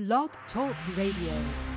Blog Talk Radio.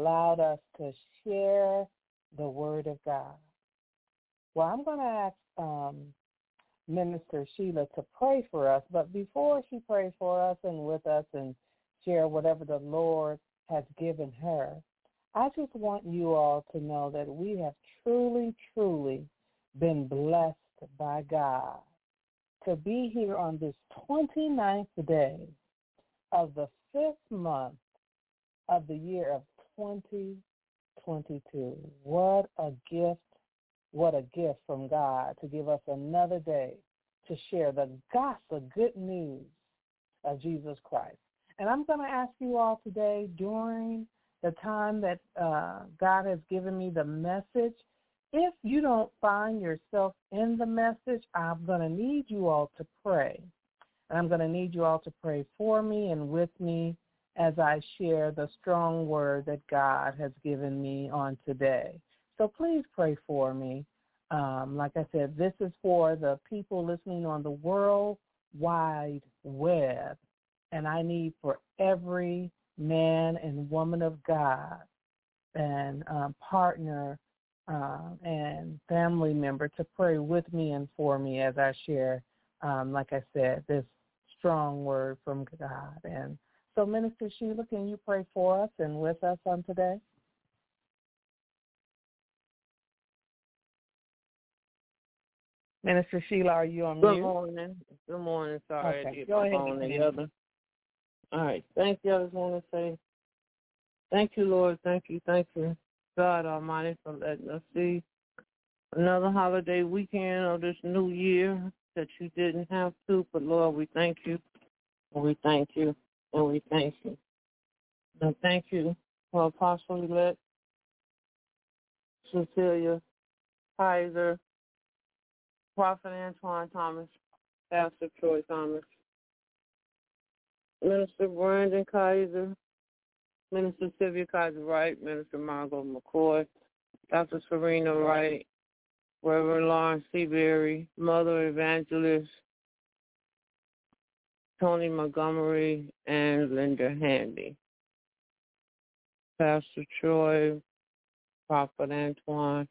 Allowed us to share the word of God. Well, I'm going to ask um, Minister Sheila to pray for us, but before she prays for us and with us and share whatever the Lord has given her, I just want you all to know that we have truly, truly been blessed by God to be here on this 29th day of the fifth month of the year of 2022. What a gift, what a gift from God to give us another day to share the gospel, good news of Jesus Christ. And I'm going to ask you all today during the time that uh, God has given me the message, if you don't find yourself in the message, I'm going to need you all to pray. And I'm going to need you all to pray for me and with me as I share the strong word that God has given me on today. So please pray for me. Um, like I said, this is for the people listening on the World Wide Web. And I need for every man and woman of God and um, partner um, and family member to pray with me and for me as I share, um, like I said, this strong word from God. And so, Minister Sheila, can you pray for us and with us on today? Minister Sheila, are you on Good mute? morning. Good morning. Sorry, Okay, I did go my ahead, phone together. All right. Thank you. I just want to say thank you, Lord. Thank you. Thank you, God Almighty, for letting us see another holiday weekend of this new year that you didn't have to. But, Lord, we thank you. We thank you. And we thank you. And thank you for Apostle elect Cecilia Kaiser, Prophet Antoine Thomas, Pastor Troy Thomas, Minister Brandon Kaiser, Minister Sylvia Kaiser Wright, Minister Margot McCoy, Dr. Serena Wright, Reverend Lawrence Seabury, Mother Evangelist Tony Montgomery, and Linda Handy. Pastor Troy, Prophet Antoine,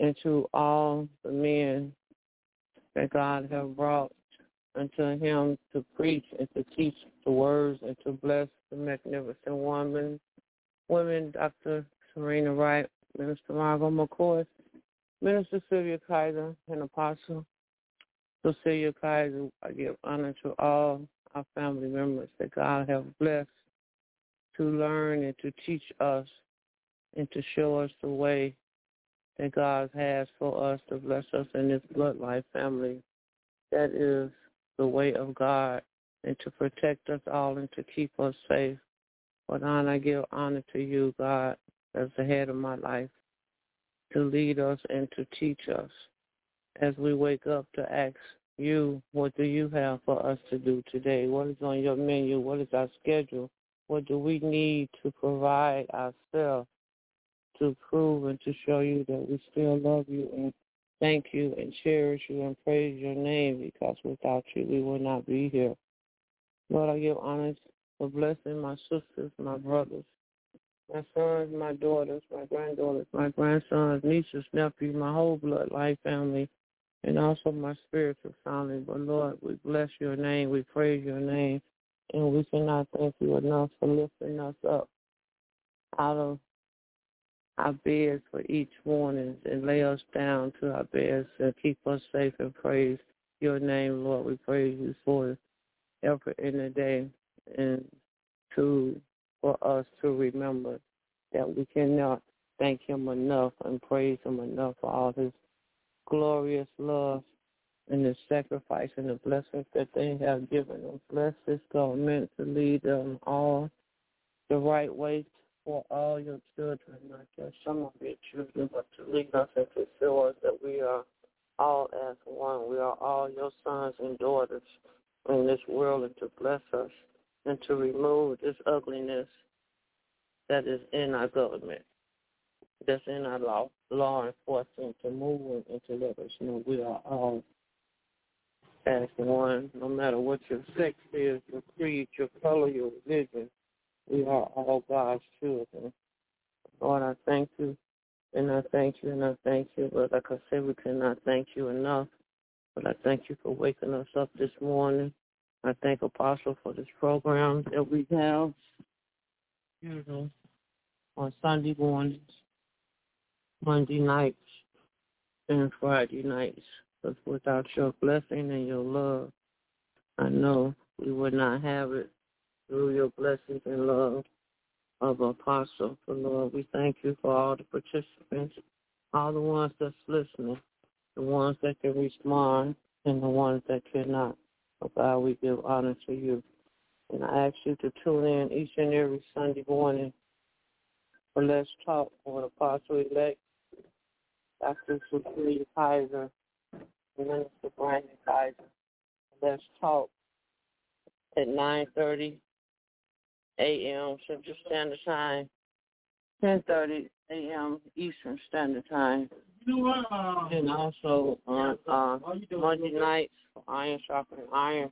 and to all the men that God have brought unto him to preach and to teach the words and to bless the magnificent woman, women, Dr. Serena Wright, Minister Margot McCoy, Minister Sylvia Kaiser, and Apostle Cecilia Kaiser. I give honor to all our family members that God have blessed to learn and to teach us and to show us the way that God has for us to bless us in this bloodline family. That is the way of God and to protect us all and to keep us safe. But honor, I give honor to you, God, as the head of my life, to lead us and to teach us as we wake up to ask you, what do you have for us to do today? What is on your menu? What is our schedule? What do we need to provide ourselves to prove and to show you that we still love you and thank you and cherish you and praise your name because without you we will not be here. Lord, I give honor for blessing my sisters, my brothers, my sons, my daughters, my granddaughters, my grandsons, nieces, nephews, my whole bloodline family, and also my spiritual family. But Lord, we bless your name, we praise your name, and we cannot thank you enough for lifting us up out of our beds for each morning and lay us down to our beds and keep us safe and praise your name, Lord. We praise you for effort in the day and to for us to remember that we cannot thank him enough and praise him enough for all his glorious love and the sacrifice and the blessings that they have given us. Bless this government to lead them all the right way for all your children, not just some of your children, but to lead us and to show us that we are all as one. We are all your sons and daughters in this world and to bless us and to remove this ugliness that is in our government, that's in our law law enforcement to move and to let us know we are all as one, no matter what your sex is, your creed, your color, your religion, we are all God's children. Lord, I thank you, and I thank you, and I thank you. But like I said, we cannot thank you enough. But I thank you for waking us up this morning. I thank Apostle for this program that we have, you know, on Sunday mornings, Monday nights, and Friday nights. Because without your blessing and your love, I know we would not have it through your blessings and love of Apostle. So, Lord, we thank you for all the participants, all the ones that's listening, the ones that can respond, and the ones that cannot. Oh, God, we give honor to you. And I ask you to tune in each and every Sunday morning for Let's Talk with Apostle-elect Dr. Sophia Kaiser Minister Brandon Kaiser. Let's talk at 9.30 a.m. Central Standard Time, 10.30 a.m. Eastern Standard Time. And also on uh, Monday nights, Iron Sharpening Iron,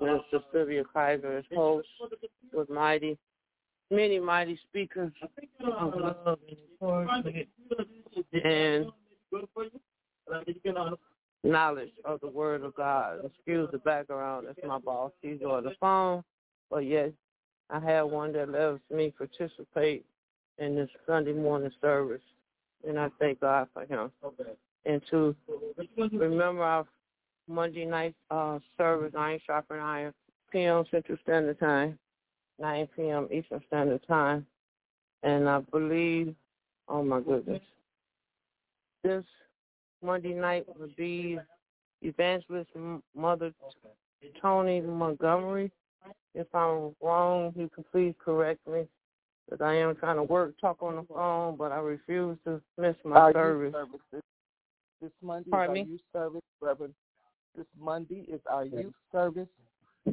Minister Sylvia Kaiser is host with mighty, many mighty speakers of love and. Knowledge of the word of God. Excuse the background. That's my boss. He's on the phone. But yes, I have one that lets me participate in this Sunday morning service. And I thank God for him. And to remember our Monday night uh, service, Iron Sharpen Iron, p.m. Central Standard Time, 9 p.m. Eastern Standard Time. And I believe, oh my goodness, this Monday night will be Evangelist Mother Tony Montgomery. If I'm wrong, you can please correct me. Because I am trying to work, talk on the phone, but I refuse to miss my service. This, Monday Pardon is our me? youth service, Reverend. This Monday is our youth service,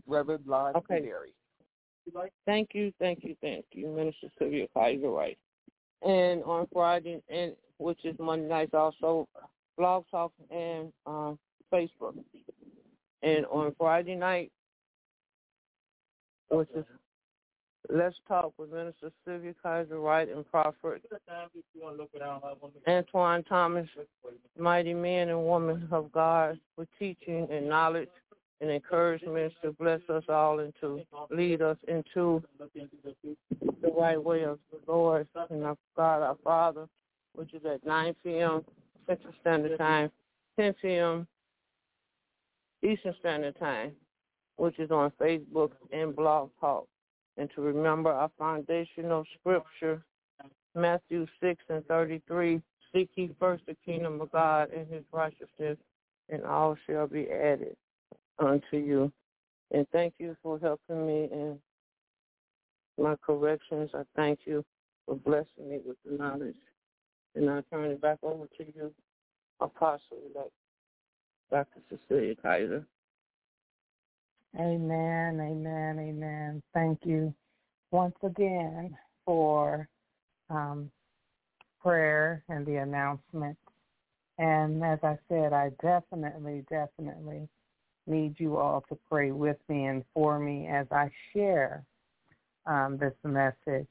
Reverend Lon Okay. Berry. Thank you, thank you, thank you, Minister Sylvia Kaiser Wright. And on Friday, and which is Monday nights also, Blog Talk and um, Facebook. And on Friday night, which is Let's Talk with Minister Sylvia Kaiser Wright and Prophet Antoine Thomas, mighty men and women of God with teaching and knowledge and encouragement to bless us all and to lead us into the right way of the Lord and of God our Father, which is at 9 p.m. Central Standard Time, 10 p.m. Eastern Standard Time, which is on Facebook and Blog Talk. And to remember our foundational scripture, Matthew 6 and 33, Seek ye first the kingdom of God and his righteousness, and all shall be added unto you. And thank you for helping me in my corrections. I thank you for blessing me with the knowledge. And I turn it back over to you, Apostle elect Dr. Cecilia Kaiser. Amen, amen, amen. Thank you once again for um, prayer and the announcement. And as I said, I definitely, definitely need you all to pray with me and for me as I share um, this message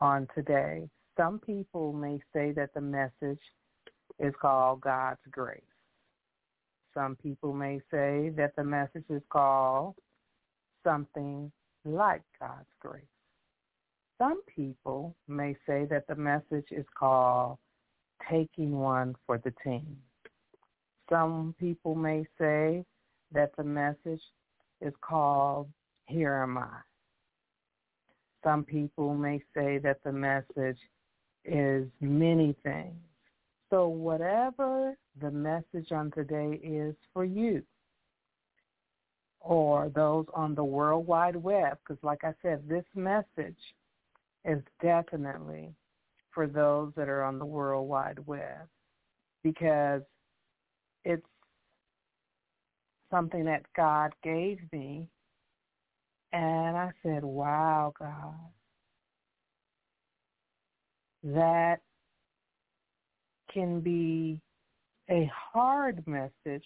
on today. Some people may say that the message is called God's grace. Some people may say that the message is called something like God's grace. Some people may say that the message is called taking one for the team. Some people may say that the message is called Here Am I. Some people may say that the message is many things. So whatever the message on today is for you, or those on the World Wide Web, because like I said, this message is definitely for those that are on the World Wide Web, because it's something that God gave me, and I said, wow, God. that can be a hard message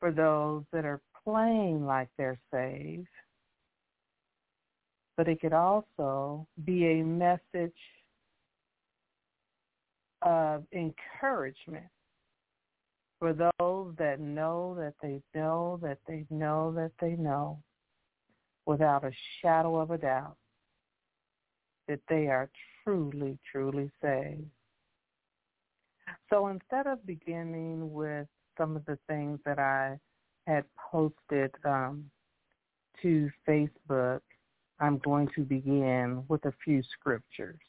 for those that are playing like they're saved, but it could also be a message of encouragement for those that know that they know that they know that they know without a shadow of a doubt that they are truly, truly saved. So instead of beginning with some of the things that I had posted um, to Facebook, I'm going to begin with a few scriptures.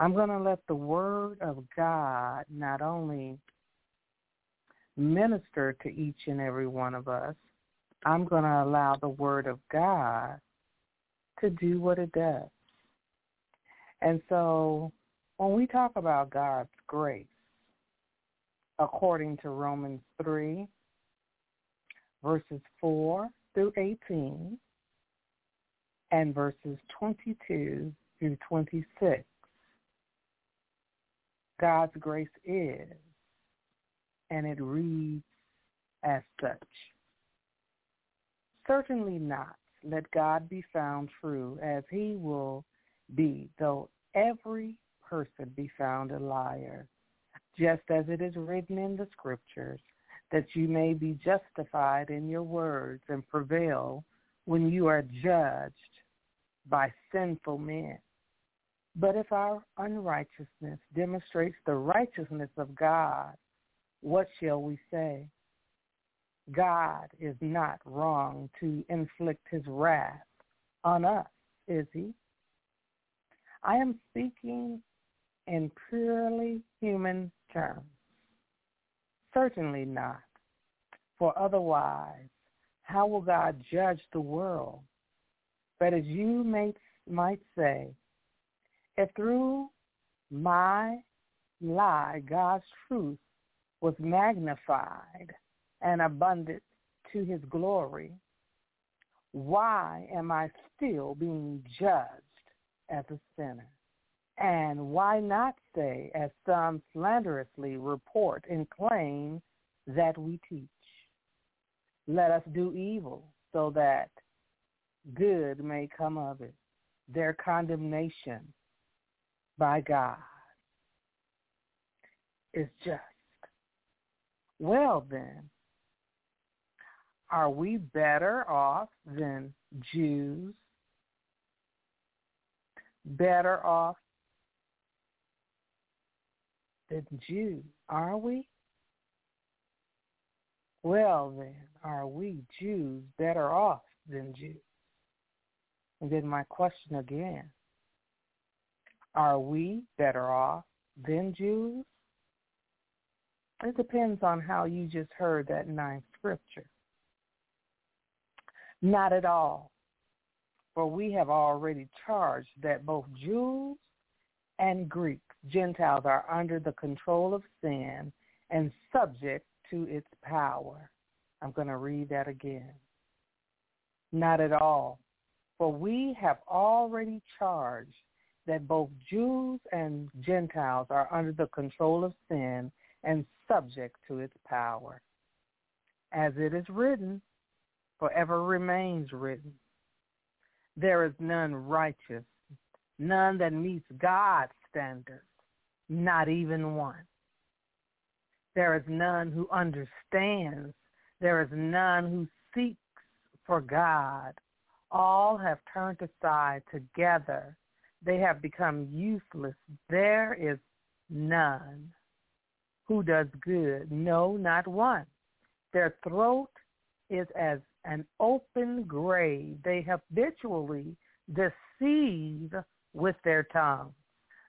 I'm going to let the Word of God not only minister to each and every one of us, I'm going to allow the Word of God to do what it does. And so when we talk about God's grace, according to Romans 3, verses 4 through 18, and verses 22 through 26, God's grace is, and it reads as such. Certainly not. Let God be found true, as he will be, though every person be found a liar, just as it is written in the scriptures, that you may be justified in your words and prevail when you are judged by sinful men. But if our unrighteousness demonstrates the righteousness of God, what shall we say? God is not wrong to inflict his wrath on us, is he? I am speaking in purely human terms. Certainly not. For otherwise, how will God judge the world? But as you may, might say, if through my lie God's truth was magnified and abundant to his glory, why am I still being judged as a sinner? And why not say, as some slanderously report and claim that we teach? Let us do evil so that good may come of it. Their condemnation by God is just. Well then, are we better off than Jews? Better off than Jews, are we? Well then, are we Jews better off than Jews? And then my question again, are we better off than Jews? It depends on how you just heard that ninth scripture. Not at all. For we have already charged that both Jews and Greeks, Gentiles, are under the control of sin and subject to its power. I'm going to read that again. Not at all. For we have already charged that both Jews and Gentiles are under the control of sin and subject to its power. As it is written, forever remains written. There is none righteous, none that meets God's standards, not even one. There is none who understands. There is none who seeks for God. All have turned aside together. They have become useless. There is none who does good. No, not one. Their throat is as an open grave. They habitually deceive with their tongue.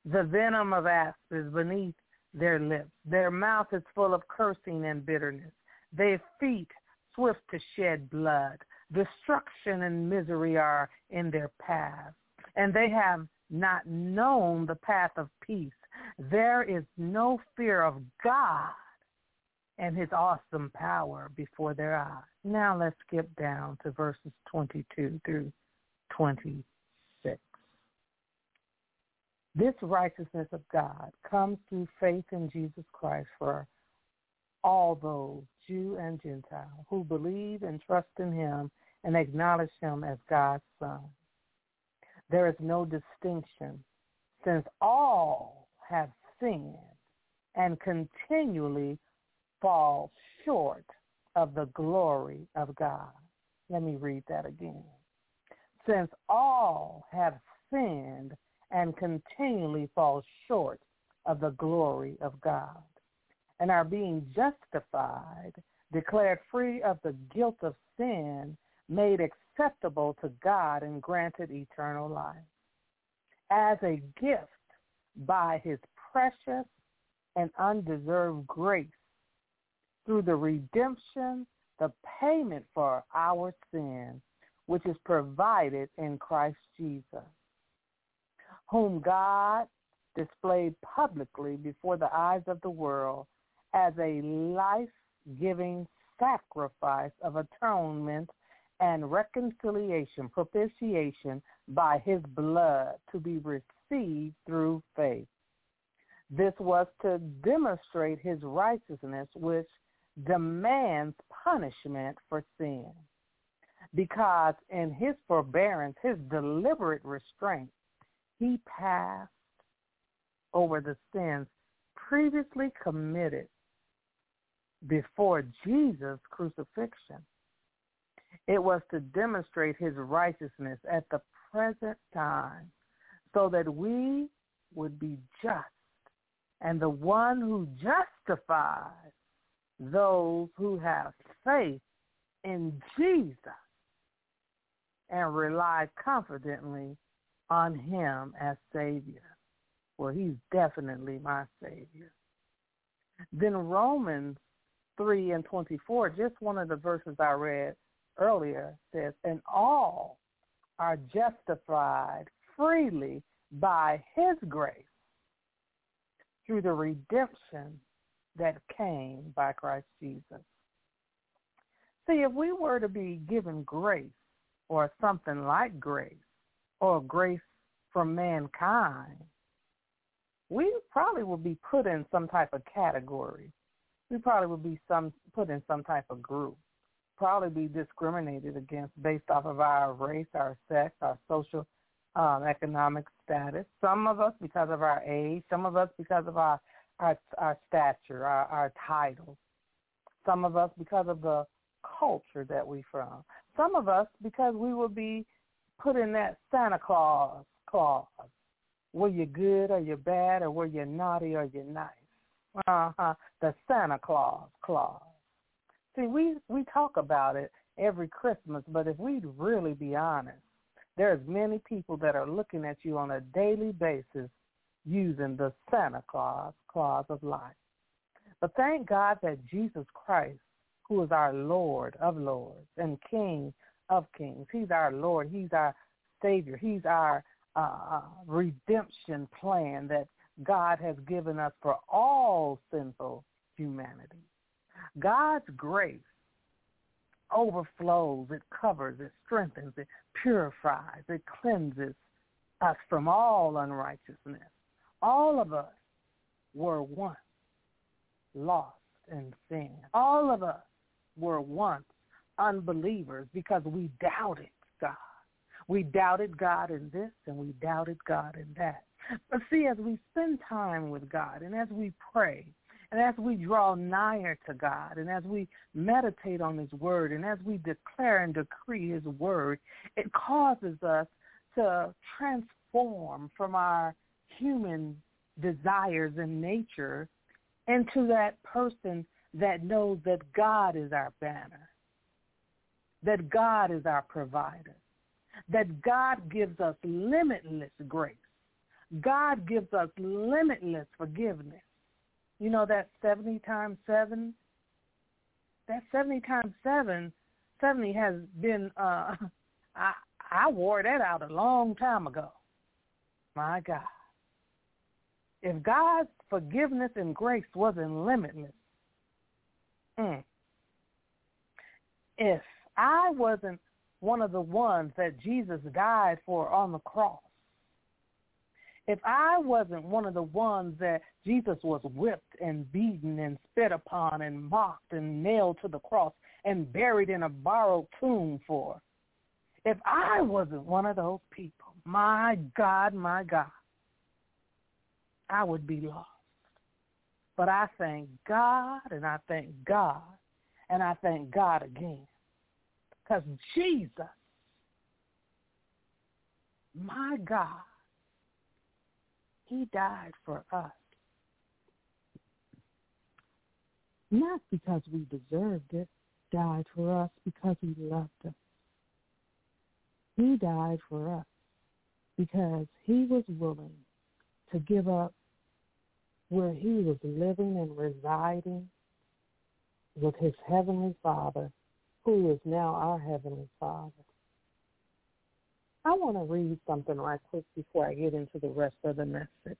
The venom of asps is beneath their lips. Their mouth is full of cursing and bitterness. Their feet swift to shed blood. Destruction and misery are in their path. And they have not known the path of peace. There is no fear of God and his awesome power before their eyes. Now let's skip down to verses 22 through 26. This righteousness of God comes through faith in Jesus Christ for all those, Jew and Gentile, who believe and trust in him and acknowledge him as God's Son. There is no distinction since all have sinned and continually fall short of the glory of God. Let me read that again. Since all have sinned and continually fall short of the glory of God and are being justified, declared free of the guilt of sin, made acceptable to God and granted eternal life. As a gift by his precious and undeserved grace through the redemption, the payment for our sin, which is provided in Christ Jesus, whom God displayed publicly before the eyes of the world as a life-giving sacrifice of atonement and reconciliation, propitiation by his blood to be received through faith. This was to demonstrate his righteousness, which demands punishment for sin. Because in his forbearance, his deliberate restraint, he passed over the sins previously committed before Jesus' crucifixion. It was to demonstrate his righteousness at the present time so that we would be just and the one who justifies those who have faith in Jesus and rely confidently on him as Savior. Well, he's definitely my Savior. Then Romans 3 and 24, just one of the verses I read earlier, says, And all are justified freely by his grace through the redemption that came by Christ Jesus. See, if we were to be given grace or something like grace or grace from mankind, we probably would be put in some type of category. We probably would be some put in some type of group. Probably be discriminated against based off of our race, our sex, our social um, economic status. Some of us because of our age. Some of us because of our our, our stature, our, our titles. Some of us because of the culture that we from. Some of us because we will be put in that Santa Claus clause. Were you good or you bad or were you naughty or you nice? Uh-huh. The Santa Claus clause. See, we, we talk about it every Christmas, but if we'd really be honest, there's many people that are looking at you on a daily basis using the Santa Claus clause of life. But thank God that Jesus Christ, who is our Lord of lords and King of kings, he's our Lord, he's our Savior, he's our uh, uh redemption plan that God has given us for all sinful humanity. God's grace overflows, it covers, it strengthens, it purifies, it cleanses us from all unrighteousness. All of us were once lost in sin. All of us were once unbelievers because we doubted God. We doubted God in this and we doubted God in that. But see, as we spend time with God and as we pray and as we draw nigher to God and as we meditate on his word and as we declare and decree his word, it causes us to transform from our human desires and nature into that person that knows that God is our banner, that God is our provider, that God gives us limitless grace. God gives us limitless forgiveness. You know that 70 times 7? That 70 times 7, 70 has been, uh, I, I wore that out a long time ago. My God. If God's forgiveness and grace wasn't limitless, mm, if I wasn't one of the ones that Jesus died for on the cross, if I wasn't one of the ones that Jesus was whipped and beaten and spit upon and mocked and nailed to the cross and buried in a borrowed tomb for, if I wasn't one of those people, my God, my God, I would be lost. But I thank God and I thank God and I thank God again. Because Jesus, my God, he died for us. Not because we deserved it, died for us because he loved us. He died for us because he was willing to give up where he was living and residing with his heavenly Father, who is now our heavenly Father. I want to read something right quick before I get into the rest of the message.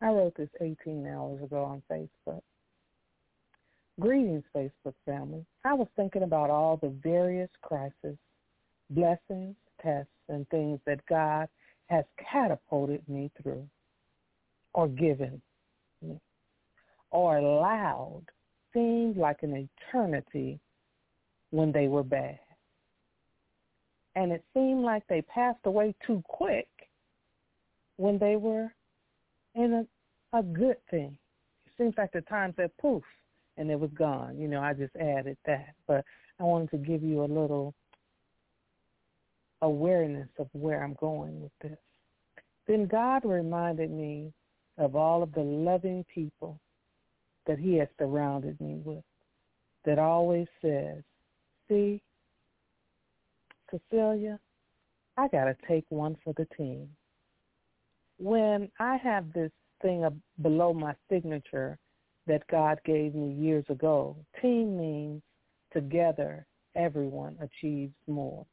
I wrote this 18 hours ago on Facebook. Greetings, Facebook family. I was thinking about all the various crises, blessings, tests, and things that God has catapulted me through or given me or allowed seemed like an eternity when they were bad and it seemed like they passed away too quick when they were in a, a good thing. It seems like the time said poof and it was gone. You know, I just added that. But I wanted to give you a little awareness of where I'm going with this. Then God reminded me of all of the loving people that he has surrounded me with that always says, see, Cecilia, I got to take one for the team. When I have this thing below my signature that God gave me years ago, team means together everyone achieves more.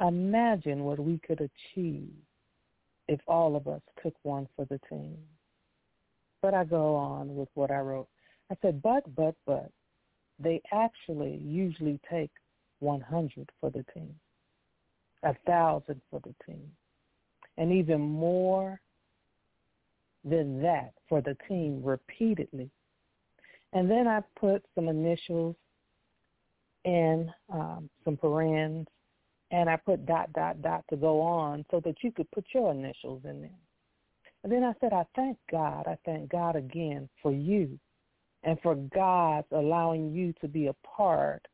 Imagine what we could achieve if all of us took one for the team. But I go on with what I wrote. I said, but, but, but, they actually usually take 100 for the team, a thousand for the team, and even more than that for the team repeatedly. And then I put some initials and um, some parens, and I put dot, dot, dot to go on so that you could put your initials in there. And then I said, I thank God. I thank God again for you and for God allowing you to be a part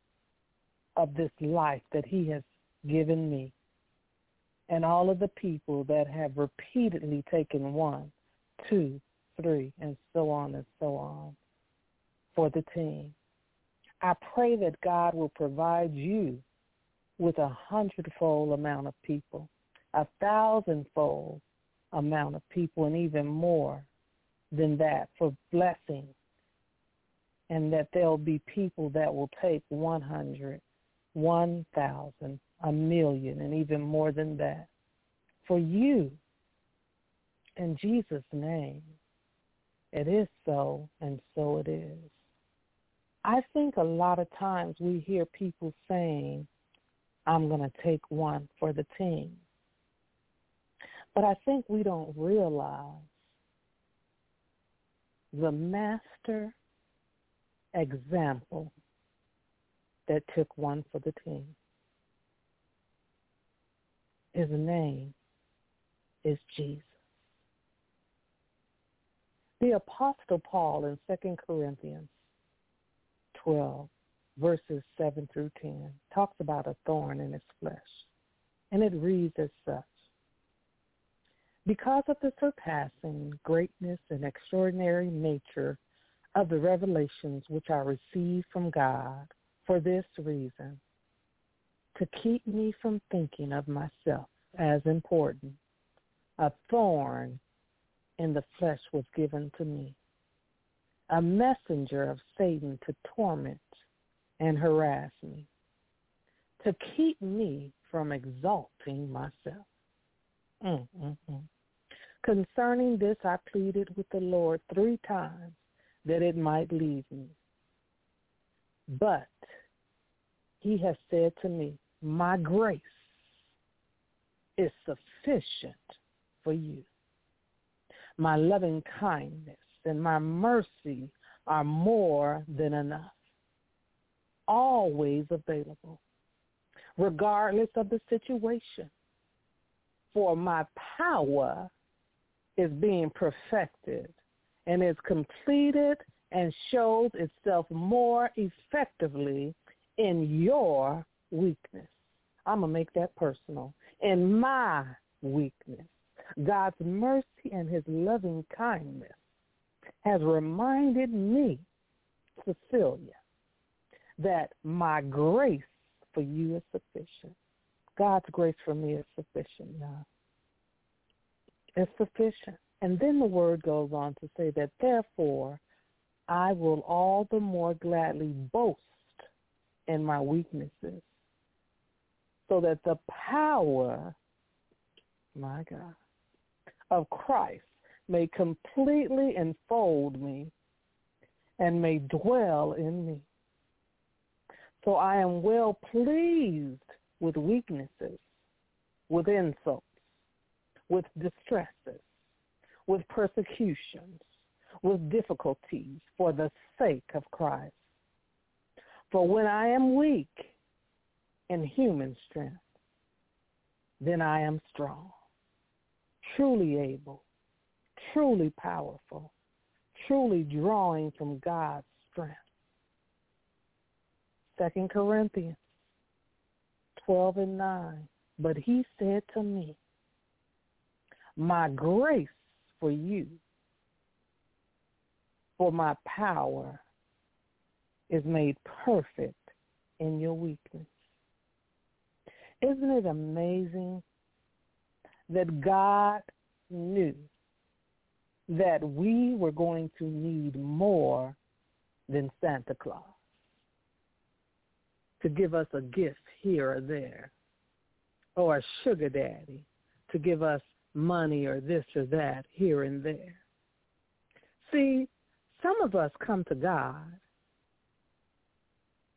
of this life that he has given me and all of the people that have repeatedly taken one, two, three, and so on and so on for the team. I pray that God will provide you with a hundredfold amount of people, a thousandfold amount of people, and even more than that for blessing. And that there'll be people that will take 100, 1,000, a million, and even more than that. For you, in Jesus' name, it is so, and so it is. I think a lot of times we hear people saying, I'm going to take one for the team. But I think we don't realize the master example that took one for the team. His name is Jesus. The Apostle Paul in 2 Corinthians 12, verses 7 through 10, talks about a thorn in his flesh. And it reads as such. Because of the surpassing greatness and extraordinary nature of the revelations which I received from God, for this reason, to keep me from thinking of myself as important, a thorn in the flesh was given to me, a messenger of Satan to torment and harass me, to keep me from exalting myself. Mm-mm-mm. Concerning this, I pleaded with the Lord three times that it might leave me. But he has said to me, my grace is sufficient for you. My loving kindness and my mercy are more than enough, always available, regardless of the situation. For my power is being perfected and is completed and shows itself more effectively in your weakness. I'm going to make that personal. In my weakness, God's mercy and his loving kindness has reminded me, Cecilia, that my grace for you is sufficient. God's grace for me is sufficient, y'all. It's sufficient. And then the word goes on to say that therefore I will all the more gladly boast in my weaknesses so that the power, my God, of Christ may completely enfold me and may dwell in me. So I am well pleased with weaknesses, with insults, with distresses, with persecutions, with difficulties for the sake of Christ. For when I am weak in human strength, then I am strong, truly able, truly powerful, truly drawing from God's strength. Second Corinthians 12 and 9. But he said to me, my grace for you, for my power is made perfect in your weakness. Isn't it amazing that God knew that we were going to need more than Santa Claus to give us a gift here or there, or a sugar daddy to give us money or this or that here and there. See, some of us come to God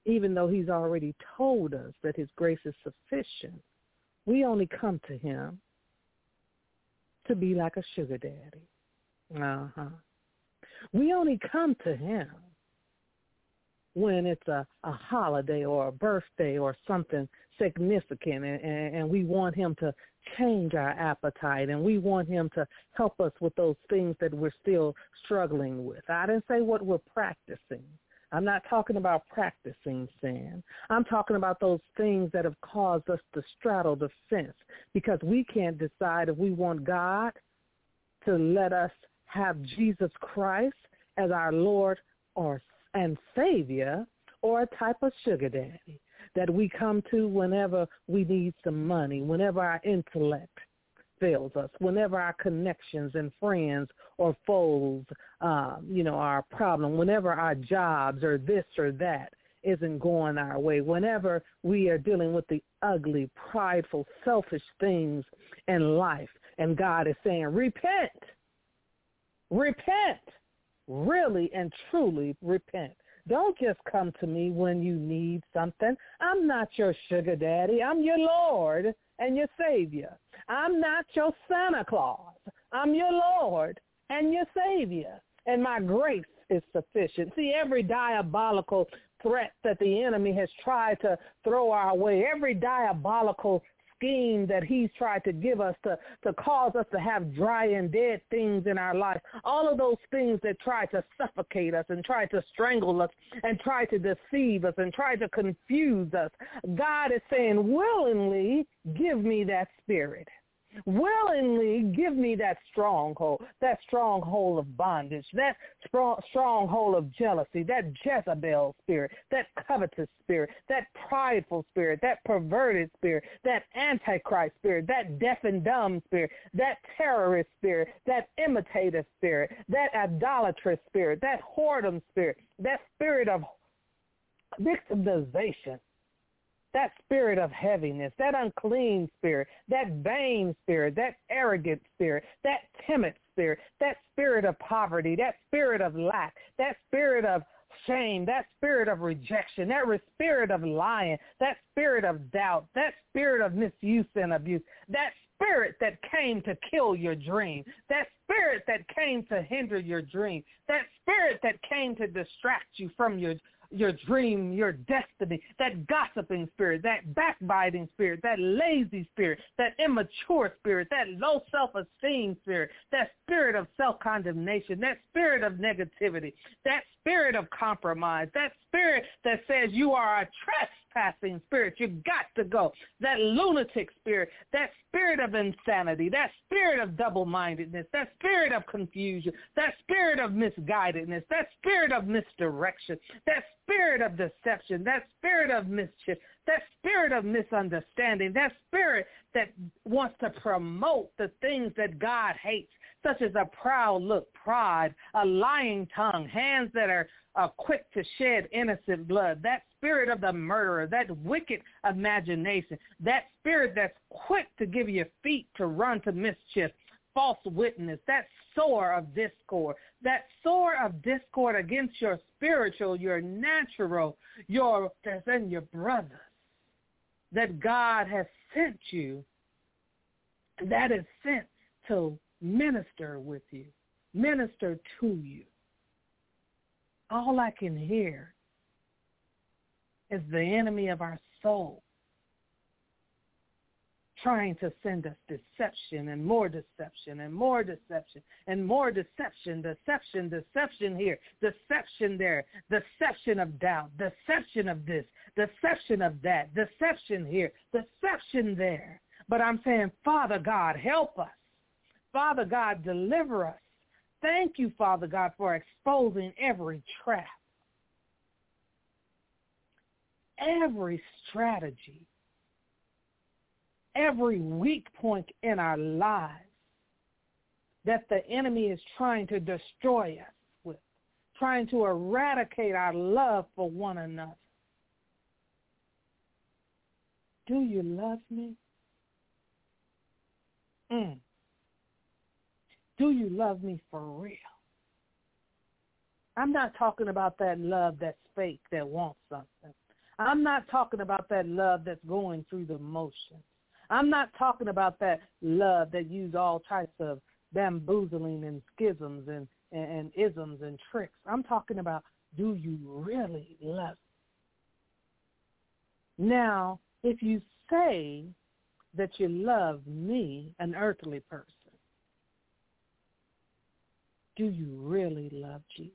even though he's already told us that his grace is sufficient. We only come to him to be like a sugar daddy. Uh-huh. We only come to him when it's a, a holiday or a birthday or something significant and, and, and we want him to change our appetite and we want him to help us with those things that we're still struggling with. I didn't say what we're practicing. I'm not talking about practicing sin. I'm talking about those things that have caused us to straddle the fence because we can't decide if we want God to let us have Jesus Christ as our Lord or and Savior or a type of sugar daddy that we come to whenever we need some money, whenever our intellect fails us, whenever our connections and friends or foes, um, you know, are a problem, whenever our jobs or this or that isn't going our way, whenever we are dealing with the ugly, prideful, selfish things in life, and God is saying, repent, repent, really and truly repent. Don't just come to me when you need something. I'm not your sugar daddy. I'm your Lord and your Savior. I'm not your Santa Claus. I'm your Lord and your Savior. And my grace is sufficient. See, every diabolical threat that the enemy has tried to throw our way, every diabolical scheme that he's tried to give us to, to cause us to have dry and dead things in our life. All of those things that try to suffocate us and try to strangle us and try to deceive us and try to confuse us. God is saying, willingly give me that spirit willingly give me that stronghold, that stronghold of bondage, that strong, stronghold of jealousy, that Jezebel spirit, that covetous spirit, that prideful spirit, that perverted spirit, that antichrist spirit, that deaf and dumb spirit, that terrorist spirit, that imitative spirit, that idolatrous spirit, that whoredom spirit, that spirit of victimization, that spirit of heaviness, that unclean spirit, that vain spirit, that arrogant spirit, that timid spirit, that spirit of poverty, that spirit of lack, that spirit of shame, that spirit of rejection, that spirit of lying, that spirit of doubt, that spirit of misuse and abuse, that spirit that came to kill your dream, that spirit that came to hinder your dream, that spirit that came to distract you from your your dream, your destiny, that gossiping spirit, that backbiting spirit, that lazy spirit, that immature spirit, that low self-esteem spirit, that spirit of self-condemnation, that spirit of negativity, that spirit of compromise, that spirit that says you are a trespassing spirit. You got to go. That lunatic spirit, that spirit of insanity, that spirit of double-mindedness, that spirit of confusion, that spirit of misguidedness, that spirit of misdirection, that spirit of deception, that spirit of mischief, that spirit of misunderstanding, that spirit that wants to promote the things that God hates, such as a proud look, pride, a lying tongue, hands that are quick to shed innocent blood, that spirit of the murderer, that wicked imagination, that spirit that's quick to give you feet to run to mischief, false witness, that sore of discord, that sore of discord against your spiritual, your natural, your and your brothers that God has sent you, that is sent to minister with you, minister to you. All I can hear is the enemy of our soul trying to send us deception and more deception and more deception and more deception, deception, deception here, deception there, deception of doubt, deception of this, deception of that, deception here, deception there. But I'm saying, Father God, help us. Father God, deliver us. Thank you, Father God, for exposing every trap, every strategy, every weak point in our lives that the enemy is trying to destroy us with, trying to eradicate our love for one another. Do you love me? Mm. Do you love me for real? I'm not talking about that love that's fake, that wants something. I'm not talking about that love that's going through the motions. I'm not talking about that love that uses all types of bamboozling and schisms and, and, and isms and tricks. I'm talking about do you really love me? Now, if you say that you love me, an earthly person, do you really love Jesus?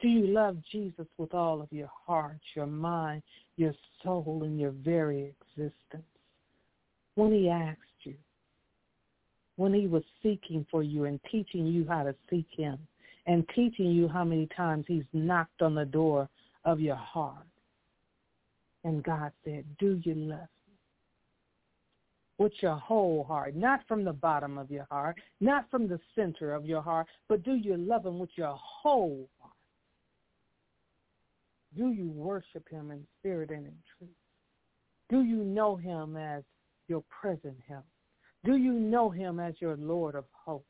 Do you love Jesus with all of your heart, your mind, your soul, and your very existence? When he asked you, when he was seeking for you and teaching you how to seek him and teaching you how many times he's knocked on the door of your heart. And God said, do you love? With your whole heart, not from the bottom of your heart, not from the center of your heart, but do you love him with your whole heart? Do you worship him in spirit and in truth? Do you know him as your present help? Do you know him as your Lord of hosts?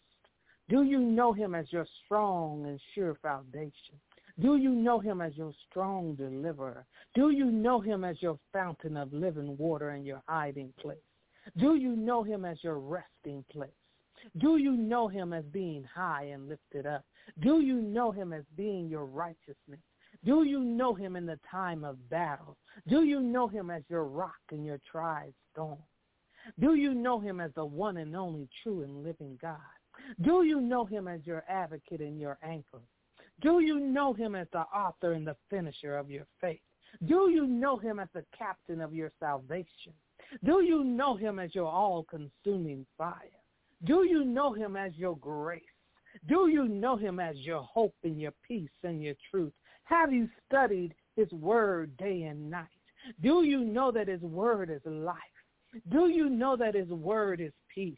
Do you know him as your strong and sure foundation? Do you know him as your strong deliverer? Do you know him as your fountain of living water and your hiding place? Do you know him as your resting place? Do you know him as being high and lifted up? Do you know him as being your righteousness? Do you know him in the time of battle? Do you know him as your rock and your tried stone? Do you know him as the one and only true and living God? Do you know him as your advocate and your anchor? Do you know him as the author and the finisher of your faith? Do you know him as the captain of your salvation? Do you know him as your all-consuming fire? Do you know him as your grace? Do you know him as your hope and your peace and your truth? Have you studied his word day and night? Do you know that his word is life? Do you know that his word is peace?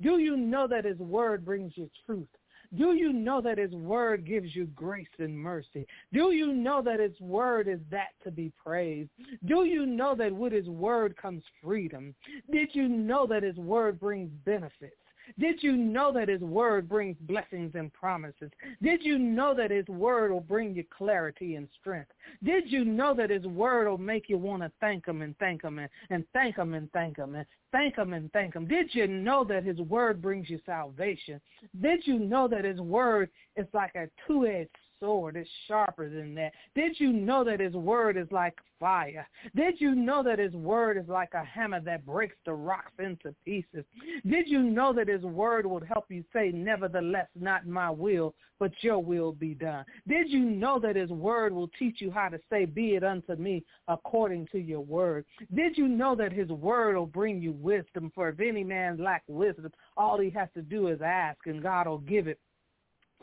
Do you know that his word brings you truth? Do you know that his word gives you grace and mercy? Do you know that his word is that to be praised? Do you know that with his word comes freedom? Did you know that his word brings benefits? Did you know that his word brings blessings and promises? Did you know that his word will bring you clarity and strength? Did you know that his word will make you want to thank him and thank him and, and thank him and thank him and thank him and thank him? Did you know that his word brings you salvation? Did you know that his word is like a two-edged sword is sharper than that. Did you know that his word is like fire? Did you know that his word is like a hammer that breaks the rocks into pieces? Did you know that his word would help you say, nevertheless, not my will, but your will be done? Did you know that his word will teach you how to say, be it unto me according to your word? Did you know that his word will bring you wisdom? For if any man lack wisdom, all he has to do is ask, and God will give it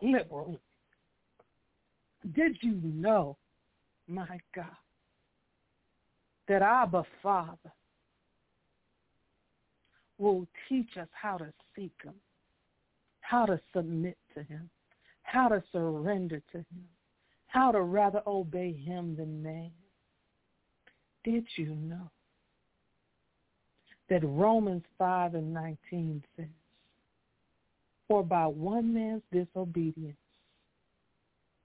liberally. Did you know, my God, that Abba Father will teach us how to seek him, how to submit to him, how to surrender to him, how to rather obey him than man? Did you know that Romans 5 and 19 says, For by one man's disobedience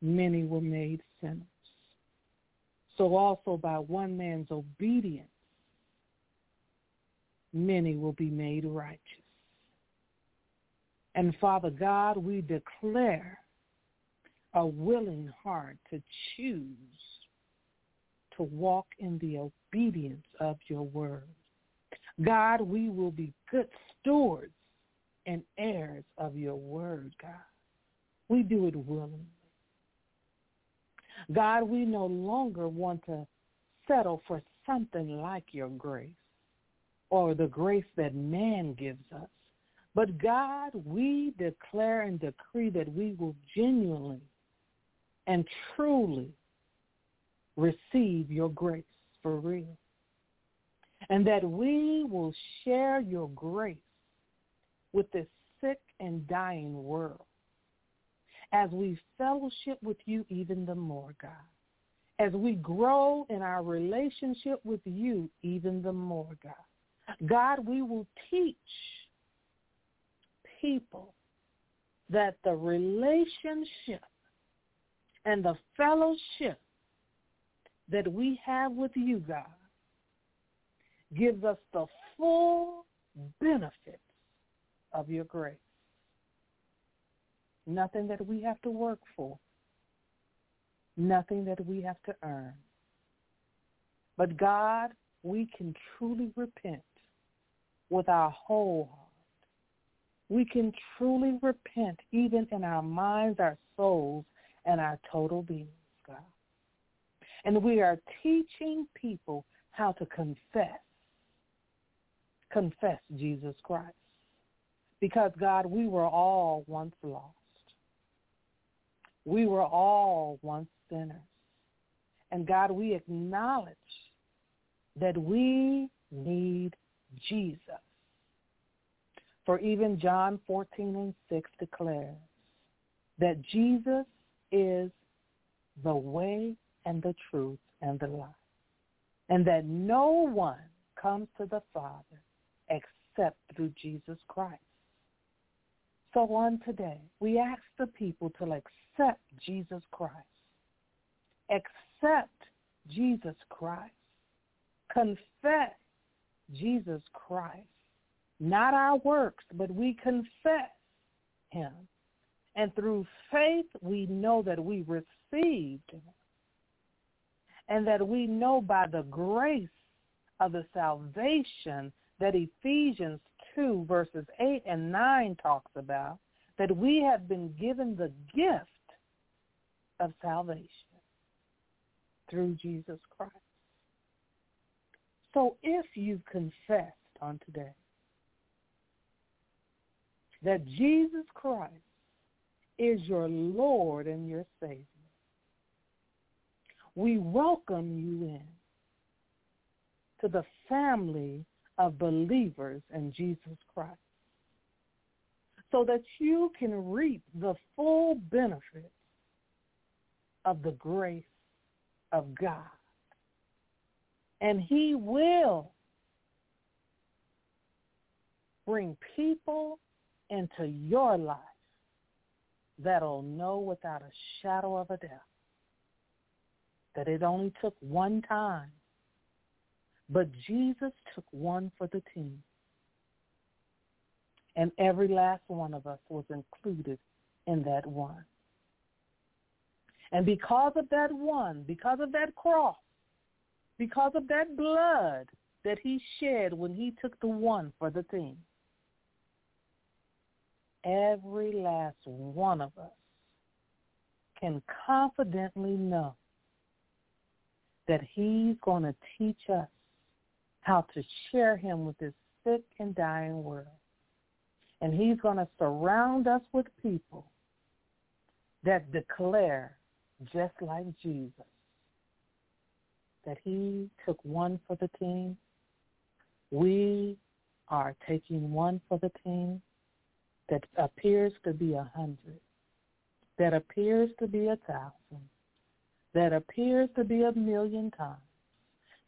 many were made sinners. So also by one man's obedience, many will be made righteous. And Father God, we declare a willing heart to choose to walk in the obedience of your word. God, we will be good stewards and heirs of your word, God. We do it willingly. God, we no longer want to settle for something like your grace or the grace that man gives us. But God, we declare and decree that we will genuinely and truly receive your grace for real. And that we will share your grace with this sick and dying world as we fellowship with you even the more, God. As we grow in our relationship with you even the more, God. God, we will teach people that the relationship and the fellowship that we have with you, God, gives us the full benefits of your grace nothing that we have to work for, nothing that we have to earn. But God, we can truly repent with our whole heart. We can truly repent even in our minds, our souls, and our total beings, God. And we are teaching people how to confess, confess Jesus Christ. Because, God, we were all once lost. We were all once sinners. And God, we acknowledge that we need Jesus. For even John 14 and 6 declares that Jesus is the way and the truth and the life. And that no one comes to the Father except through Jesus Christ. So on today, we ask the people to accept Jesus Christ. Accept Jesus Christ. Confess Jesus Christ. Not our works, but we confess him. And through faith, we know that we received him. And that we know by the grace of the salvation that Ephesians 2 verses 8 and 9 talks about that we have been given the gift of salvation through Jesus Christ. So if you've confessed on today that Jesus Christ is your Lord and your Savior, we welcome you in to the family of believers in Jesus Christ so that you can reap the full benefits of the grace of God. And he will bring people into your life that'll know without a shadow of a doubt that it only took one time, but Jesus took one for the team. And every last one of us was included in that one. And because of that one, because of that cross, because of that blood that he shed when he took the one for the team, every last one of us can confidently know that he's going to teach us how to share him with this sick and dying world. And he's going to surround us with people that declare, just like Jesus, that he took one for the team. We are taking one for the team that appears to be a hundred, that appears to be a thousand, that appears to be a million times,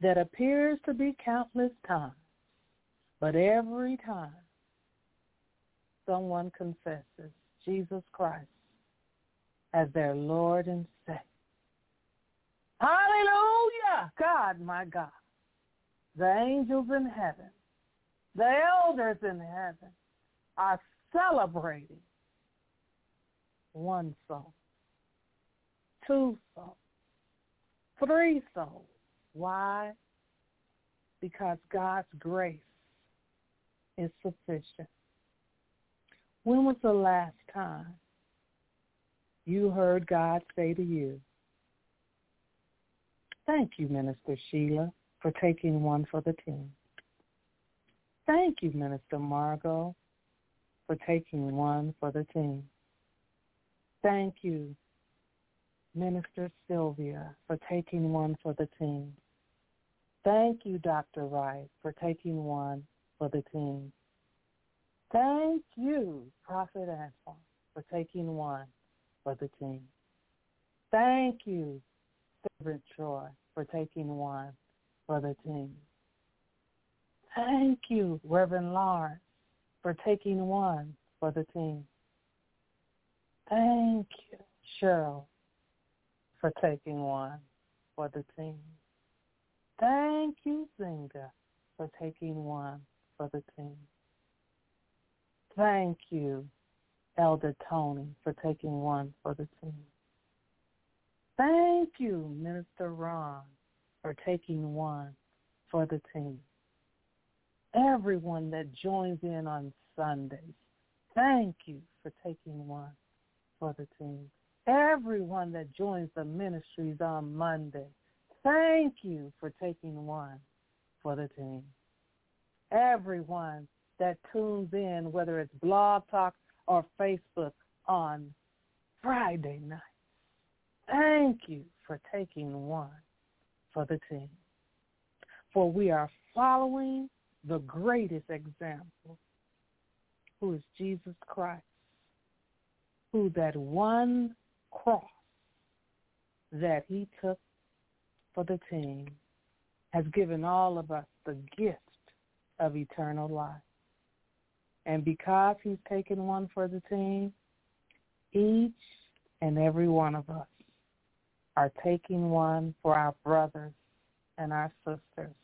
that appears to be countless times. But every time someone confesses Jesus Christ as their Lord and Savior, hallelujah, God, my God, the angels in heaven, the elders in heaven are celebrating one soul, two souls, three souls. Why? Because God's grace is sufficient. When was the last time you heard God say to you, Thank you, Minister Sheila, for taking one for the team. Thank you, Minister Margot, for taking one for the team. Thank you, Minister Sylvia, for taking one for the team. Thank you, Dr. Wright, for taking one for the team. Thank you, Prophet Antoine, for taking one for the team. Thank you, Servant Troy, for taking one for the team. Thank you, Reverend Lawrence, for taking one for the team. Thank you, Cheryl, for taking one for the team. Thank you, Zinga, for taking one for the team. Thank you, Elder Tony, for taking one for the team. Thank you, Minister Ron, for taking one for the team everyone that joins in on Sundays. Thank you for taking one for the team. Everyone that joins the ministries on Monday. Thank you for taking one for the team. Everyone that tunes in, whether it's Blog Talk or Facebook on Friday night. Thank you for taking one for the team. For we are following the greatest example, who is Jesus Christ, who that one cross that he took for the team has given all of us the gift of eternal life. And because he's taken one for the team, each and every one of us are taking one for our brothers and our sisters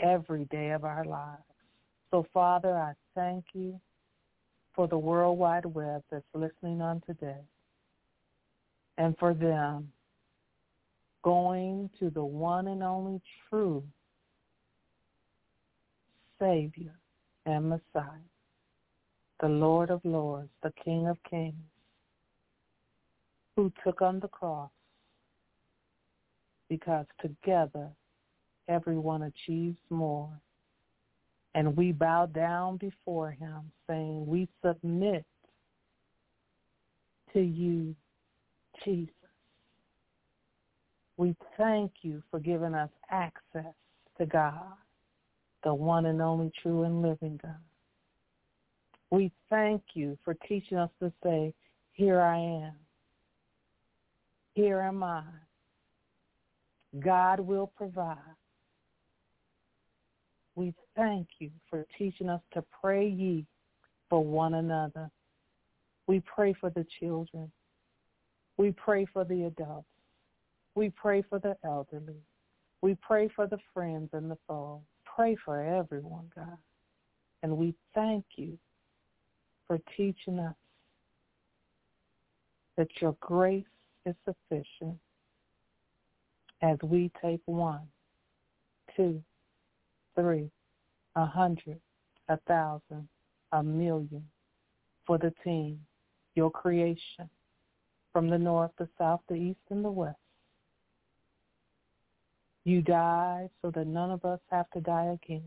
every day of our lives. So, Father, I thank you for the World Wide Web that's listening on today and for them going to the one and only true Savior and Messiah, the Lord of Lords, the King of Kings, who took on the cross because together everyone achieves more. And we bow down before him, saying, we submit to you, Jesus. We thank you for giving us access to God, the one and only true and living God. We thank you for teaching us to say, here I am. Here am I. God will provide. We thank you for teaching us to pray ye for one another. We pray for the children. We pray for the adults. We pray for the elderly. We pray for the friends and the foes. Pray for everyone, God. And we thank you for teaching us that your grace is sufficient as we take one, two, three, a hundred, a thousand, a million for the team, your creation, from the north, the south, the east, and the west. You died so that none of us have to die again.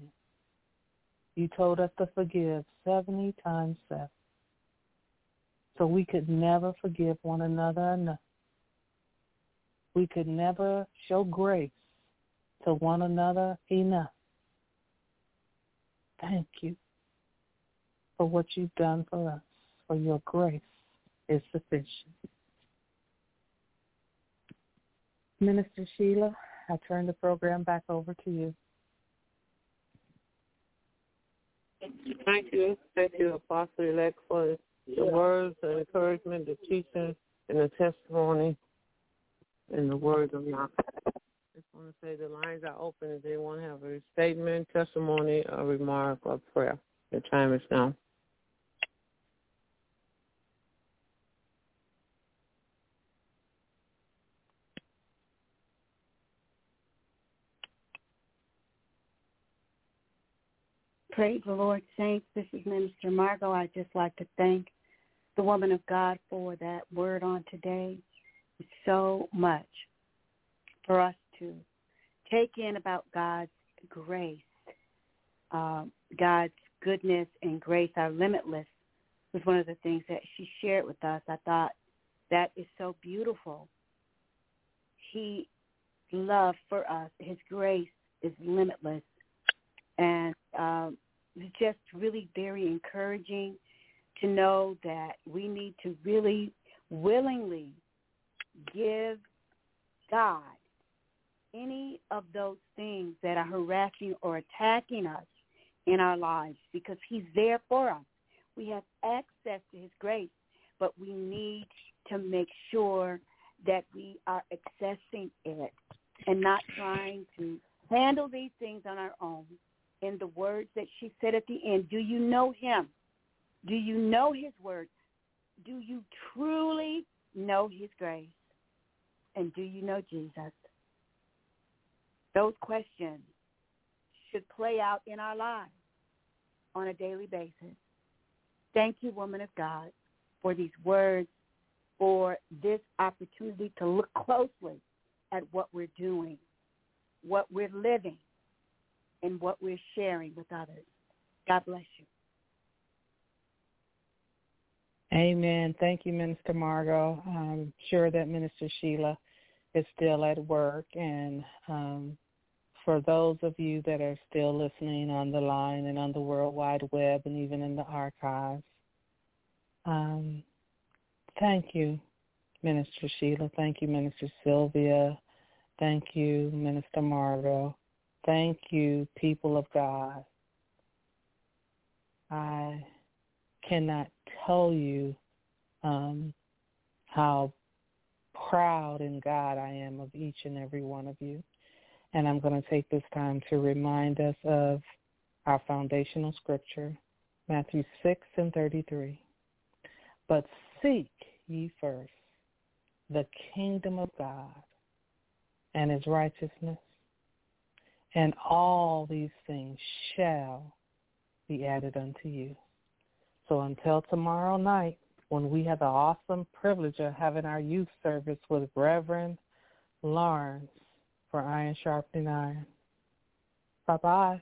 You told us to forgive 70 times 7. So we could never forgive one another enough. We could never show grace to one another enough. Thank you for what you've done for us, for your grace is sufficient. Minister Sheila, I turn the program back over to you. Thank you. Thank you, Apostle Elect, for the words, the encouragement, the teaching, and the testimony, and the words of knowledge. I just want to say the lines are open if they want to have a statement, testimony, a remark, or prayer. The time is now. Praise the Lord, saints. This is Minister Margot. I'd just like to thank the woman of God for that word on today. So much for us to take in about God's grace, uh, God's goodness and grace are limitless was one of the things that she shared with us. I thought that is so beautiful. He love for us, his grace is limitless. And um, just really very encouraging to know that we need to really willingly give God any of those things that are harassing or attacking us in our lives because he's there for us. We have access to his grace, but we need to make sure that we are accessing it and not trying to handle these things on our own in the words that she said at the end. Do you know him? Do you know his words? Do you truly know his grace? And do you know Jesus? Those questions should play out in our lives on a daily basis. Thank you, woman of God, for these words, for this opportunity to look closely at what we're doing, what we're living, and what we're sharing with others. God bless you. Amen. Thank you, Minister Margot. I'm sure that Minister Sheila is still at work. And um, for those of you that are still listening on the line and on the World Wide Web and even in the archives, um, thank you, Minister Sheila. Thank you, Minister Sylvia. Thank you, Minister Margot. Thank you, people of God. I cannot tell you um, how proud in God I am of each and every one of you. And I'm going to take this time to remind us of our foundational scripture, Matthew 6 and 33. But seek ye first the kingdom of God and his righteousness, and all these things shall be added unto you. So until tomorrow night, when we have the awesome privilege of having our youth service with Reverend Lawrence for Iron Sharpening Iron. Bye-bye.